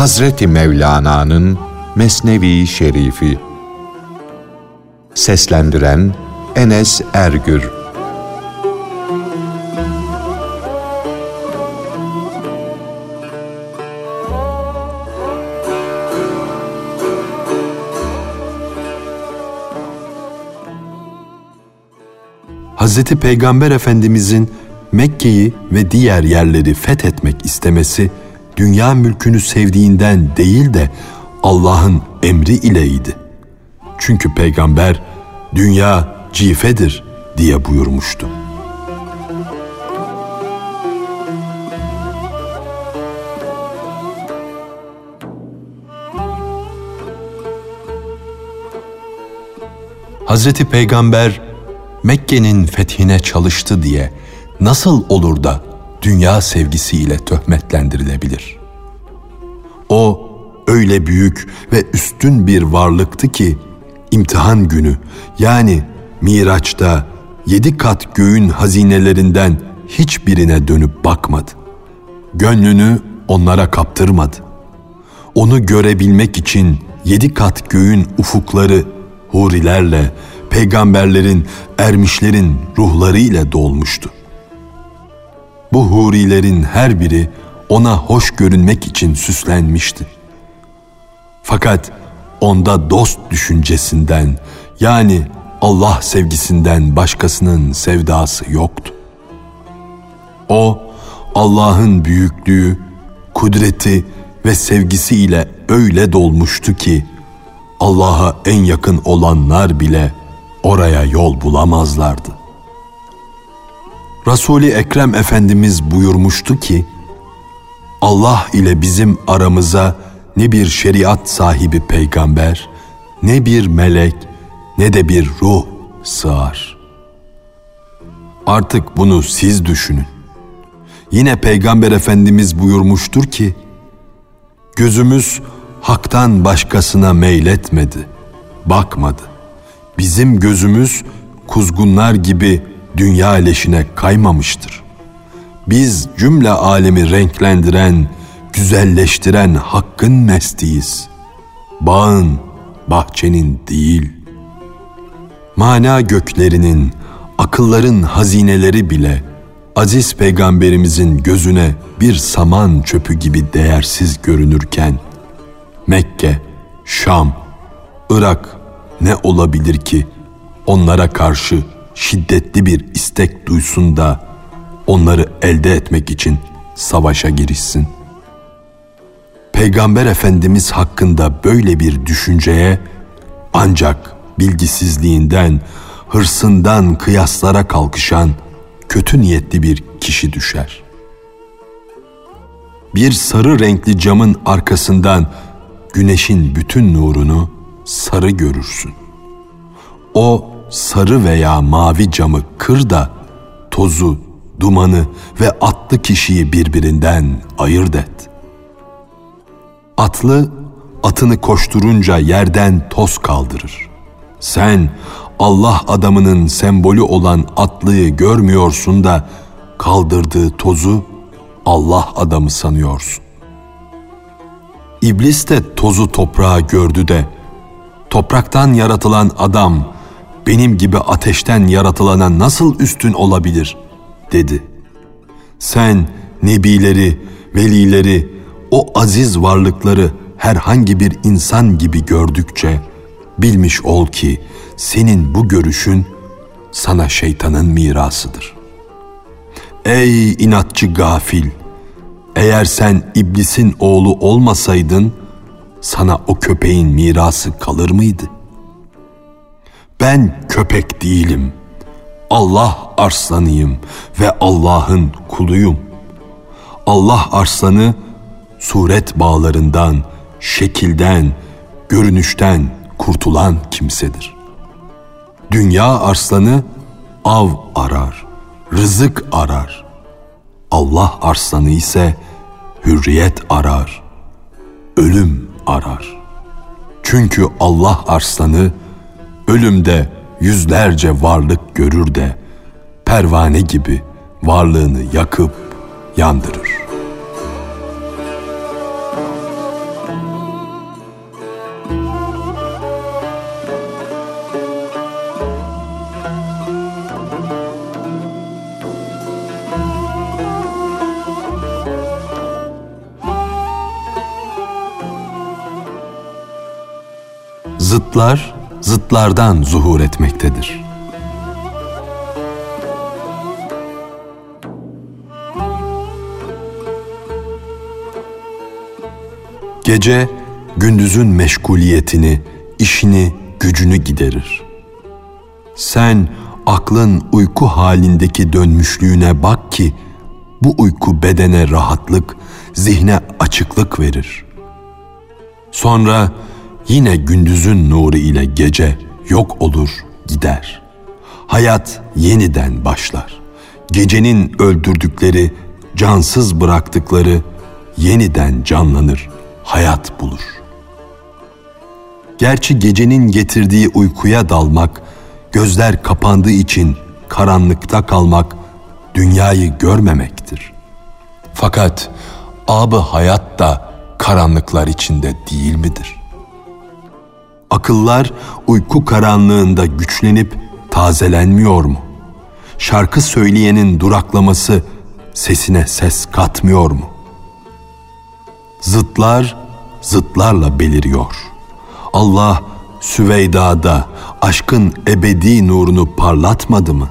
Hazreti Mevlana'nın Mesnevi Şerifi. Seslendiren Enes Ergür. Hazreti Peygamber Efendimizin Mekke'yi ve diğer yerleri fethetmek istemesi dünya mülkünü sevdiğinden değil de Allah'ın emri ileydi. Çünkü peygamber dünya cifedir diye buyurmuştu. Hazreti Peygamber Mekke'nin fethine çalıştı diye nasıl olur da dünya sevgisiyle töhmetlendirilebilir? O öyle büyük ve üstün bir varlıktı ki imtihan günü yani Miraç'ta yedi kat göğün hazinelerinden hiçbirine dönüp bakmadı. Gönlünü onlara kaptırmadı. Onu görebilmek için yedi kat göğün ufukları hurilerle, peygamberlerin, ermişlerin ruhları ile dolmuştu. Bu hurilerin her biri ona hoş görünmek için süslenmişti. Fakat onda dost düşüncesinden yani Allah sevgisinden başkasının sevdası yoktu. O Allah'ın büyüklüğü, kudreti ve sevgisiyle öyle dolmuştu ki Allah'a en yakın olanlar bile oraya yol bulamazlardı. Resul-i Ekrem Efendimiz buyurmuştu ki, Allah ile bizim aramıza ne bir şeriat sahibi peygamber, ne bir melek, ne de bir ruh sığar. Artık bunu siz düşünün. Yine Peygamber Efendimiz buyurmuştur ki, gözümüz haktan başkasına meyletmedi, bakmadı. Bizim gözümüz kuzgunlar gibi dünya leşine kaymamıştır. Biz cümle alemi renklendiren, güzelleştiren hakkın mestiyiz. Bağın, bahçenin değil. Mana göklerinin, akılların hazineleri bile aziz peygamberimizin gözüne bir saman çöpü gibi değersiz görünürken Mekke, Şam, Irak ne olabilir ki onlara karşı şiddetli bir istek duysun da onları elde etmek için savaşa girişsin. Peygamber Efendimiz hakkında böyle bir düşünceye ancak bilgisizliğinden, hırsından kıyaslara kalkışan kötü niyetli bir kişi düşer. Bir sarı renkli camın arkasından güneşin bütün nurunu sarı görürsün. O sarı veya mavi camı kır da tozu, dumanı ve atlı kişiyi birbirinden ayırt et. Atlı atını koşturunca yerden toz kaldırır. Sen Allah adamının sembolü olan atlıyı görmüyorsun da kaldırdığı tozu Allah adamı sanıyorsun. İblis de tozu toprağa gördü de topraktan yaratılan adam benim gibi ateşten yaratılana nasıl üstün olabilir dedi. Sen nebileri, velileri, o aziz varlıkları herhangi bir insan gibi gördükçe bilmiş ol ki senin bu görüşün sana şeytanın mirasıdır. Ey inatçı gafil! Eğer sen iblisin oğlu olmasaydın sana o köpeğin mirası kalır mıydı? Ben köpek değilim. Allah arslanıyım ve Allah'ın kuluyum. Allah arslanı suret bağlarından, şekilden, görünüşten kurtulan kimsedir. Dünya arslanı av arar, rızık arar. Allah arslanı ise hürriyet arar, ölüm arar. Çünkü Allah arslanı ölümde yüzlerce varlık görür de pervane gibi varlığını yakıp yandırır. Zıtlar zıtlardan zuhur etmektedir. Gece gündüzün meşguliyetini, işini, gücünü giderir. Sen aklın uyku halindeki dönmüşlüğüne bak ki bu uyku bedene rahatlık, zihne açıklık verir. Sonra yine gündüzün nuru ile gece yok olur, gider. Hayat yeniden başlar. Gecenin öldürdükleri, cansız bıraktıkları yeniden canlanır, hayat bulur. Gerçi gecenin getirdiği uykuya dalmak, gözler kapandığı için karanlıkta kalmak dünyayı görmemektir. Fakat abı hayat da karanlıklar içinde değil midir? Akıllar uyku karanlığında güçlenip tazelenmiyor mu? Şarkı söyleyenin duraklaması sesine ses katmıyor mu? Zıtlar zıtlarla beliriyor. Allah Süveyda'da aşkın ebedi nurunu parlatmadı mı?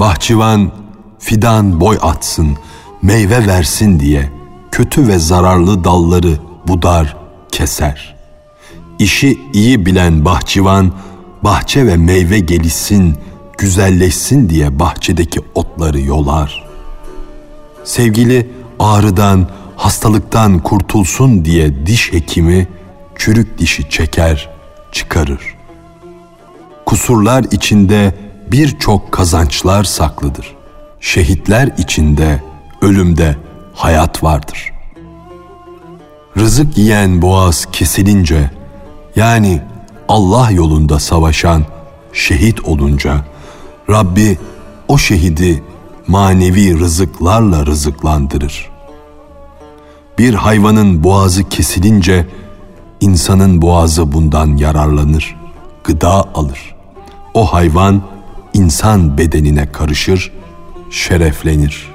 Bahçıvan fidan boy atsın, meyve versin diye kötü ve zararlı dalları budar, keser. İşi iyi bilen bahçıvan bahçe ve meyve gelişsin, güzelleşsin diye bahçedeki otları yolar. Sevgili ağrıdan, hastalıktan kurtulsun diye diş hekimi çürük dişi çeker, çıkarır. Kusurlar içinde birçok kazançlar saklıdır. Şehitler içinde ölümde hayat vardır. Rızık yiyen boğaz kesilince yani Allah yolunda savaşan şehit olunca Rabbi o şehidi manevi rızıklarla rızıklandırır. Bir hayvanın boğazı kesilince insanın boğazı bundan yararlanır, gıda alır. O hayvan insan bedenine karışır, şereflenir.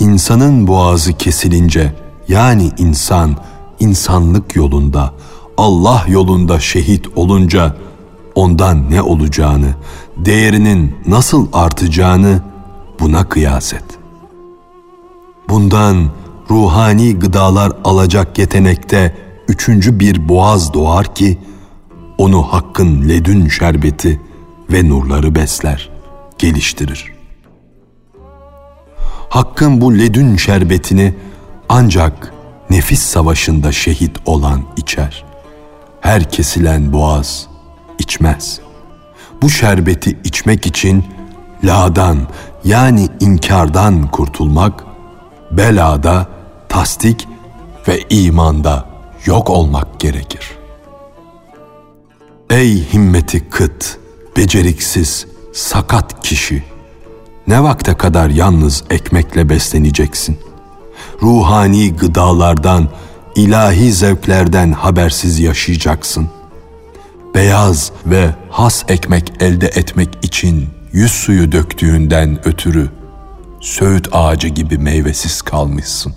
İnsanın boğazı kesilince yani insan insanlık yolunda, Allah yolunda şehit olunca ondan ne olacağını, değerinin nasıl artacağını buna kıyas et. Bundan ruhani gıdalar alacak yetenekte üçüncü bir boğaz doğar ki onu hakkın ledün şerbeti ve nurları besler, geliştirir. Hakkın bu ledün şerbetini ancak nefis savaşında şehit olan içer. Her kesilen boğaz içmez. Bu şerbeti içmek için ladan yani inkardan kurtulmak, belada, tasdik ve imanda yok olmak gerekir. Ey himmeti kıt, beceriksiz, sakat kişi! Ne vakte kadar yalnız ekmekle besleneceksin? Ruhani gıdalardan, ilahi zevklerden habersiz yaşayacaksın. Beyaz ve has ekmek elde etmek için yüz suyu döktüğünden ötürü söğüt ağacı gibi meyvesiz kalmışsın.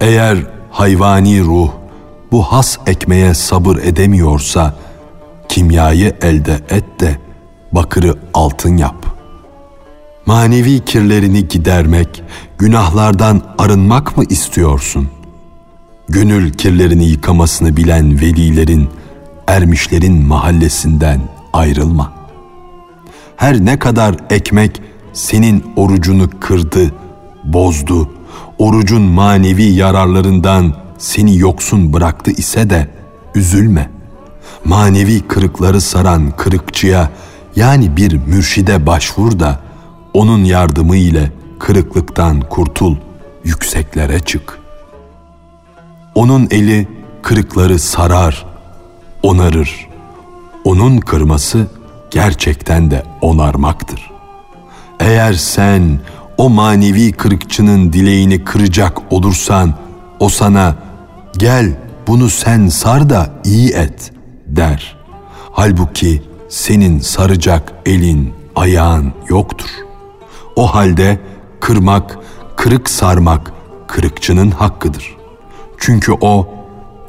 Eğer hayvani ruh bu has ekmeğe sabır edemiyorsa kimyayı elde et de bakırı altın yap. Manevi kirlerini gidermek, günahlardan arınmak mı istiyorsun? Gönül kirlerini yıkamasını bilen velilerin, ermişlerin mahallesinden ayrılma. Her ne kadar ekmek senin orucunu kırdı, bozdu, orucun manevi yararlarından seni yoksun bıraktı ise de üzülme. Manevi kırıkları saran kırıkçıya yani bir mürşide başvur da onun yardımı ile kırıklıktan kurtul, yükseklere çık. Onun eli kırıkları sarar, onarır. Onun kırması gerçekten de onarmaktır. Eğer sen o manevi kırıkçının dileğini kıracak olursan o sana gel bunu sen sar da iyi et der. Halbuki senin saracak elin, ayağın yoktur. O halde kırmak, kırık sarmak kırıkçının hakkıdır. Çünkü o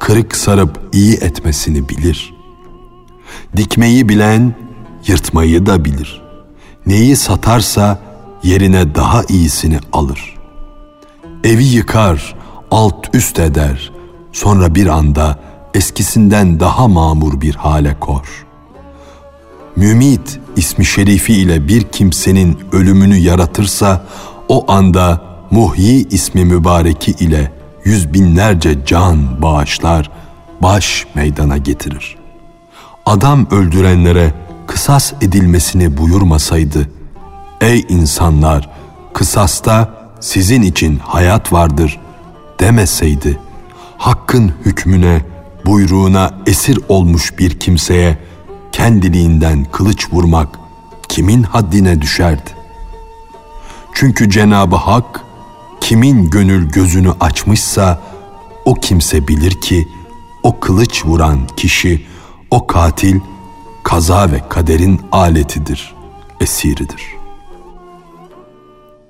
kırık sarıp iyi etmesini bilir. Dikmeyi bilen yırtmayı da bilir. Neyi satarsa yerine daha iyisini alır. Evi yıkar, alt üst eder, sonra bir anda eskisinden daha mamur bir hale kor. Mümit ismi şerifi ile bir kimsenin ölümünü yaratırsa o anda Muhyi ismi mübareki ile yüz binlerce can bağışlar, baş meydana getirir. Adam öldürenlere kısas edilmesini buyurmasaydı, ey insanlar kısasta sizin için hayat vardır demeseydi, hakkın hükmüne, buyruğuna esir olmuş bir kimseye kendiliğinden kılıç vurmak kimin haddine düşerdi? Çünkü Cenabı Hak kimin gönül gözünü açmışsa o kimse bilir ki o kılıç vuran kişi, o katil kaza ve kaderin aletidir, esiridir.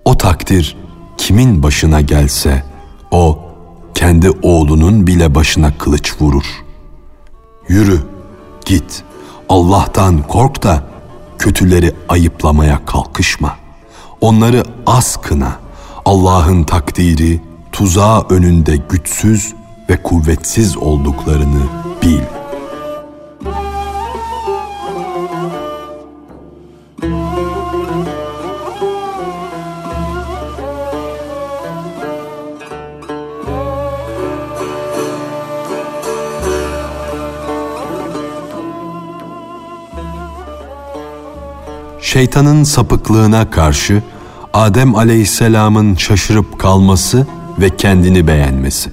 O takdir kimin başına gelse o kendi oğlunun bile başına kılıç vurur. Yürü, git, Allah'tan kork da kötüleri ayıplamaya kalkışma. Onları az kına. Allah'ın takdiri tuzağı önünde güçsüz ve kuvvetsiz olduklarını bil.'' şeytanın sapıklığına karşı Adem aleyhisselamın şaşırıp kalması ve kendini beğenmesi.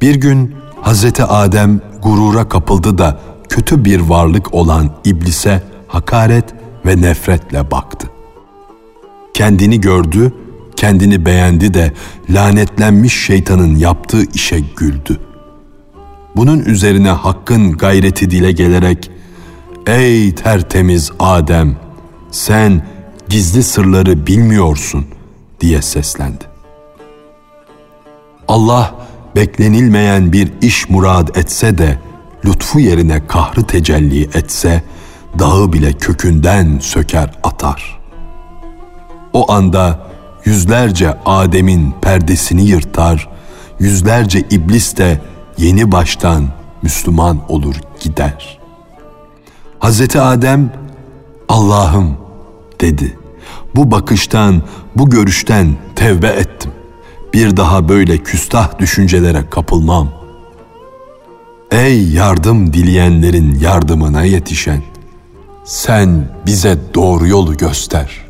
Bir gün Hazreti Adem gurura kapıldı da kötü bir varlık olan iblise hakaret ve nefretle baktı. Kendini gördü kendini beğendi de lanetlenmiş şeytanın yaptığı işe güldü. Bunun üzerine Hakk'ın gayreti dile gelerek Ey tertemiz Adem sen gizli sırları bilmiyorsun diye seslendi. Allah beklenilmeyen bir iş murad etse de lütfu yerine kahrı tecelli etse dağı bile kökünden söker atar. O anda yüzlerce Adem'in perdesini yırtar, yüzlerce iblis de yeni baştan Müslüman olur gider. Hazreti Adem, Allah'ım dedi. Bu bakıştan, bu görüşten tevbe ettim. Bir daha böyle küstah düşüncelere kapılmam. Ey yardım dileyenlerin yardımına yetişen, sen bize doğru yolu göster.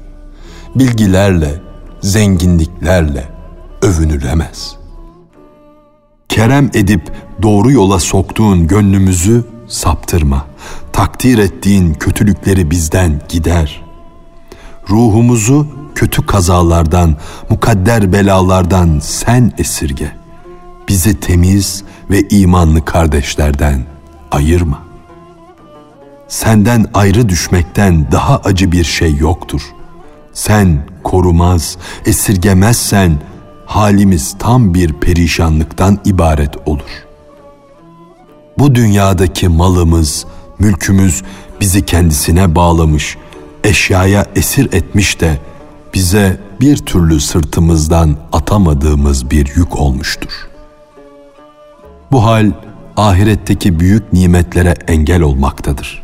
Bilgilerle, zenginliklerle övünülemez. Kerem edip doğru yola soktuğun gönlümüzü saptırma. Takdir ettiğin kötülükleri bizden gider. Ruhumuzu kötü kazalardan, mukadder belalardan sen esirge. Bizi temiz ve imanlı kardeşlerden ayırma. Senden ayrı düşmekten daha acı bir şey yoktur. Sen korumaz, esirgemezsen halimiz tam bir perişanlıktan ibaret olur. Bu dünyadaki malımız, mülkümüz bizi kendisine bağlamış, eşyaya esir etmiş de bize bir türlü sırtımızdan atamadığımız bir yük olmuştur. Bu hal ahiretteki büyük nimetlere engel olmaktadır.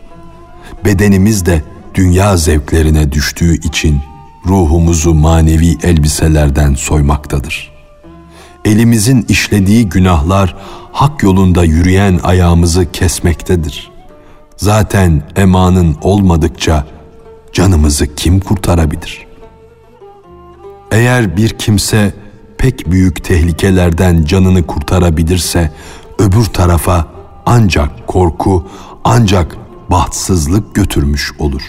Bedenimiz de dünya zevklerine düştüğü için ruhumuzu manevi elbiselerden soymaktadır. Elimizin işlediği günahlar hak yolunda yürüyen ayağımızı kesmektedir. Zaten emanın olmadıkça canımızı kim kurtarabilir? Eğer bir kimse pek büyük tehlikelerden canını kurtarabilirse öbür tarafa ancak korku, ancak bahtsızlık götürmüş olur.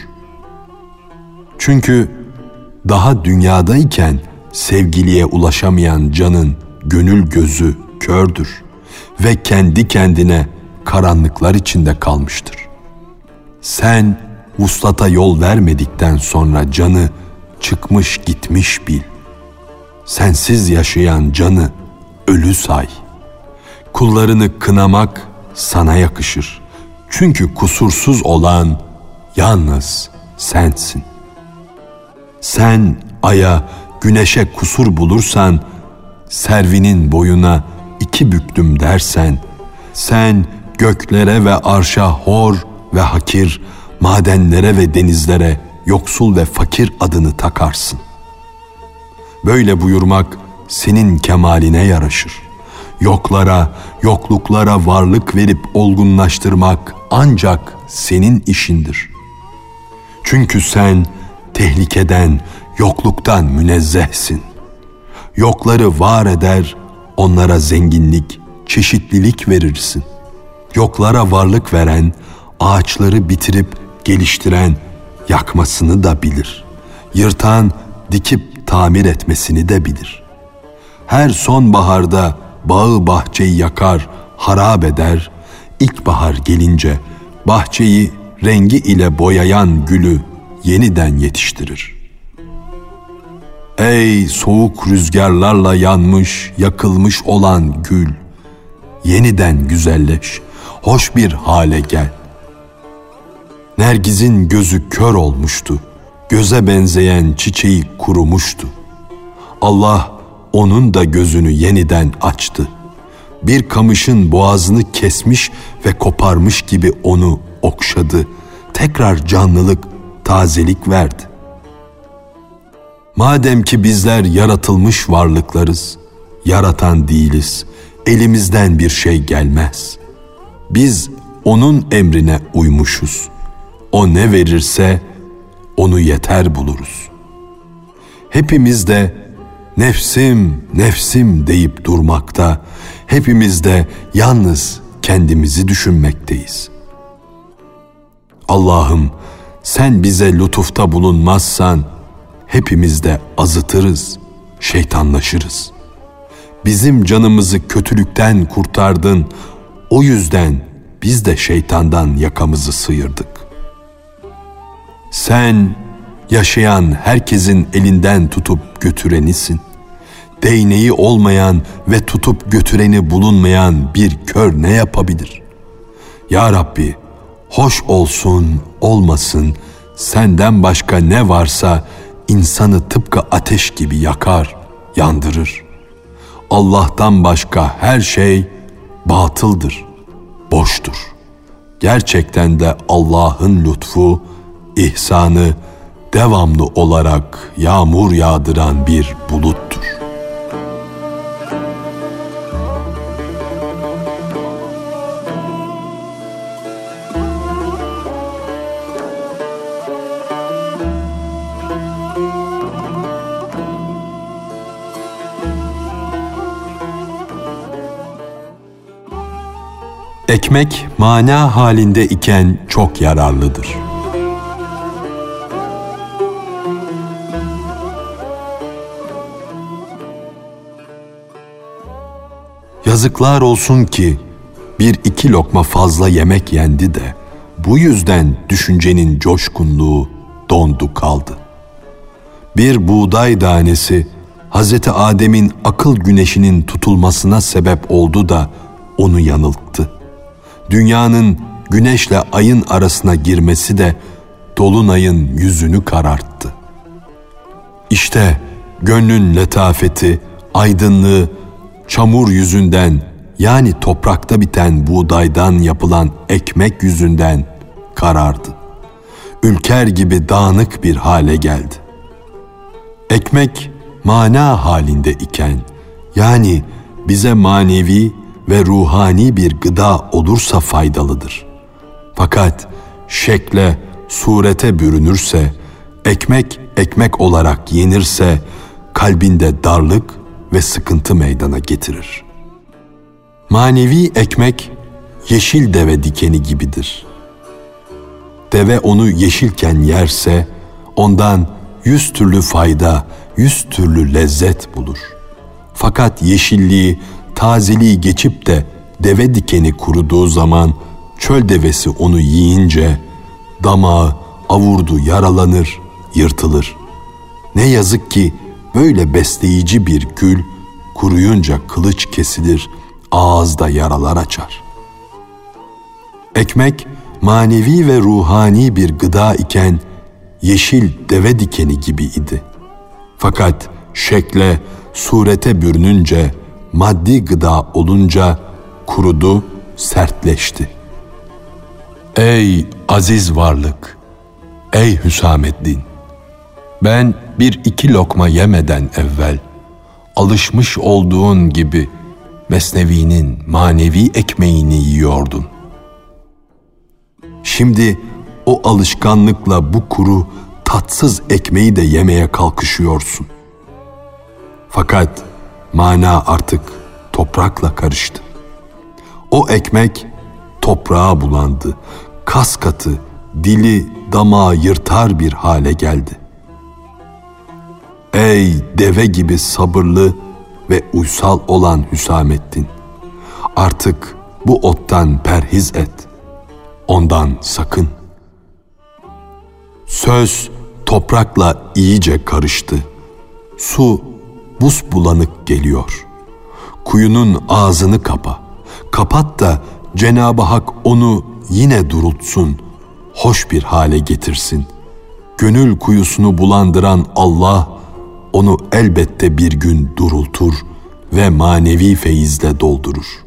Çünkü daha dünyadayken sevgiliye ulaşamayan canın gönül gözü kördür ve kendi kendine karanlıklar içinde kalmıştır. Sen vuslata yol vermedikten sonra canı çıkmış gitmiş bil. Sensiz yaşayan canı ölü say. Kullarını kınamak sana yakışır. Çünkü kusursuz olan yalnız sensin. Sen aya, güneşe kusur bulursan, servinin boyuna iki büktüm dersen, sen göklere ve arşa hor ve hakir, madenlere ve denizlere yoksul ve fakir adını takarsın. Böyle buyurmak senin kemaline yaraşır. Yoklara, yokluklara varlık verip olgunlaştırmak ancak senin işindir. Çünkü sen tehlikeden, yokluktan münezzehsin. Yokları var eder, onlara zenginlik, çeşitlilik verirsin. Yoklara varlık veren, ağaçları bitirip geliştiren, yakmasını da bilir. Yırtan, dikip tamir etmesini de bilir. Her sonbaharda bağı bahçeyi yakar, harap eder, ilkbahar gelince bahçeyi rengi ile boyayan gülü yeniden yetiştirir. Ey soğuk rüzgarlarla yanmış, yakılmış olan gül, yeniden güzelleş, hoş bir hale gel. Nergiz'in gözü kör olmuştu, göze benzeyen çiçeği kurumuştu. Allah onun da gözünü yeniden açtı. Bir kamışın boğazını kesmiş ve koparmış gibi onu okşadı. Tekrar canlılık, tazelik verdi. Madem ki bizler yaratılmış varlıklarız, yaratan değiliz, elimizden bir şey gelmez. Biz onun emrine uymuşuz. O ne verirse onu yeter buluruz. Hepimiz de nefsim, nefsim deyip durmakta, hepimiz de yalnız kendimizi düşünmekteyiz. Allah'ım sen bize lütufta bulunmazsan hepimiz de azıtırız, şeytanlaşırız. Bizim canımızı kötülükten kurtardın, o yüzden biz de şeytandan yakamızı sıyırdık. Sen yaşayan herkesin elinden tutup götürenisin. Değneği olmayan ve tutup götüreni bulunmayan bir kör ne yapabilir? Ya Rabbi, hoş olsun, olmasın, senden başka ne varsa insanı tıpkı ateş gibi yakar, yandırır. Allah'tan başka her şey batıldır, boştur. Gerçekten de Allah'ın lütfu, ihsanı devamlı olarak yağmur yağdıran bir buluttur. Ekmek mana halinde iken çok yararlıdır. Yazıklar olsun ki bir iki lokma fazla yemek yendi de bu yüzden düşüncenin coşkunluğu dondu kaldı. Bir buğday tanesi Hazreti Adem'in akıl güneşinin tutulmasına sebep oldu da onu yanılttı dünyanın güneşle ayın arasına girmesi de dolunayın yüzünü kararttı. İşte gönlün letafeti, aydınlığı çamur yüzünden yani toprakta biten buğdaydan yapılan ekmek yüzünden karardı. Ülker gibi dağınık bir hale geldi. Ekmek mana halinde iken yani bize manevi ve ruhani bir gıda olursa faydalıdır. Fakat şekle, surete bürünürse, ekmek ekmek olarak yenirse kalbinde darlık ve sıkıntı meydana getirir. Manevi ekmek yeşil deve dikeni gibidir. Deve onu yeşilken yerse ondan yüz türlü fayda, yüz türlü lezzet bulur. Fakat yeşilliği tazeliği geçip de deve dikeni kuruduğu zaman çöl devesi onu yiyince damağı, avurdu yaralanır, yırtılır. Ne yazık ki böyle besleyici bir gül kuruyunca kılıç kesilir, ağızda yaralar açar. Ekmek manevi ve ruhani bir gıda iken yeşil deve dikeni gibi idi. Fakat şekle, surete bürününce, maddi gıda olunca kurudu, sertleşti. Ey aziz varlık, ey Hüsamettin! Ben bir iki lokma yemeden evvel, alışmış olduğun gibi Mesnevi'nin manevi ekmeğini yiyordun. Şimdi o alışkanlıkla bu kuru, tatsız ekmeği de yemeye kalkışıyorsun. Fakat mana artık toprakla karıştı. O ekmek toprağa bulandı, kas katı, dili damağı yırtar bir hale geldi. Ey deve gibi sabırlı ve uysal olan Hüsamettin! Artık bu ottan perhiz et. Ondan sakın. Söz toprakla iyice karıştı. Su buz bulanık geliyor. Kuyunun ağzını kapa. Kapat da Cenab-ı Hak onu yine durultsun, hoş bir hale getirsin. Gönül kuyusunu bulandıran Allah onu elbette bir gün durultur ve manevi feyizle doldurur.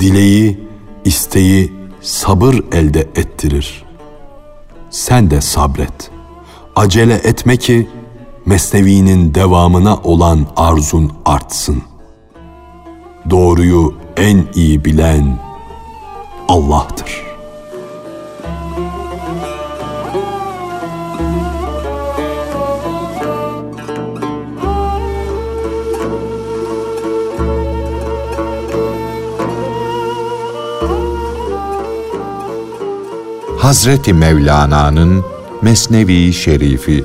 Dileği, isteği sabır elde ettirir. Sen de sabret. Acele etme ki mesnevinin devamına olan arzun artsın. Doğruyu en iyi bilen Allah'tır. Hazreti Mevlana'nın Mesnevi Şerifi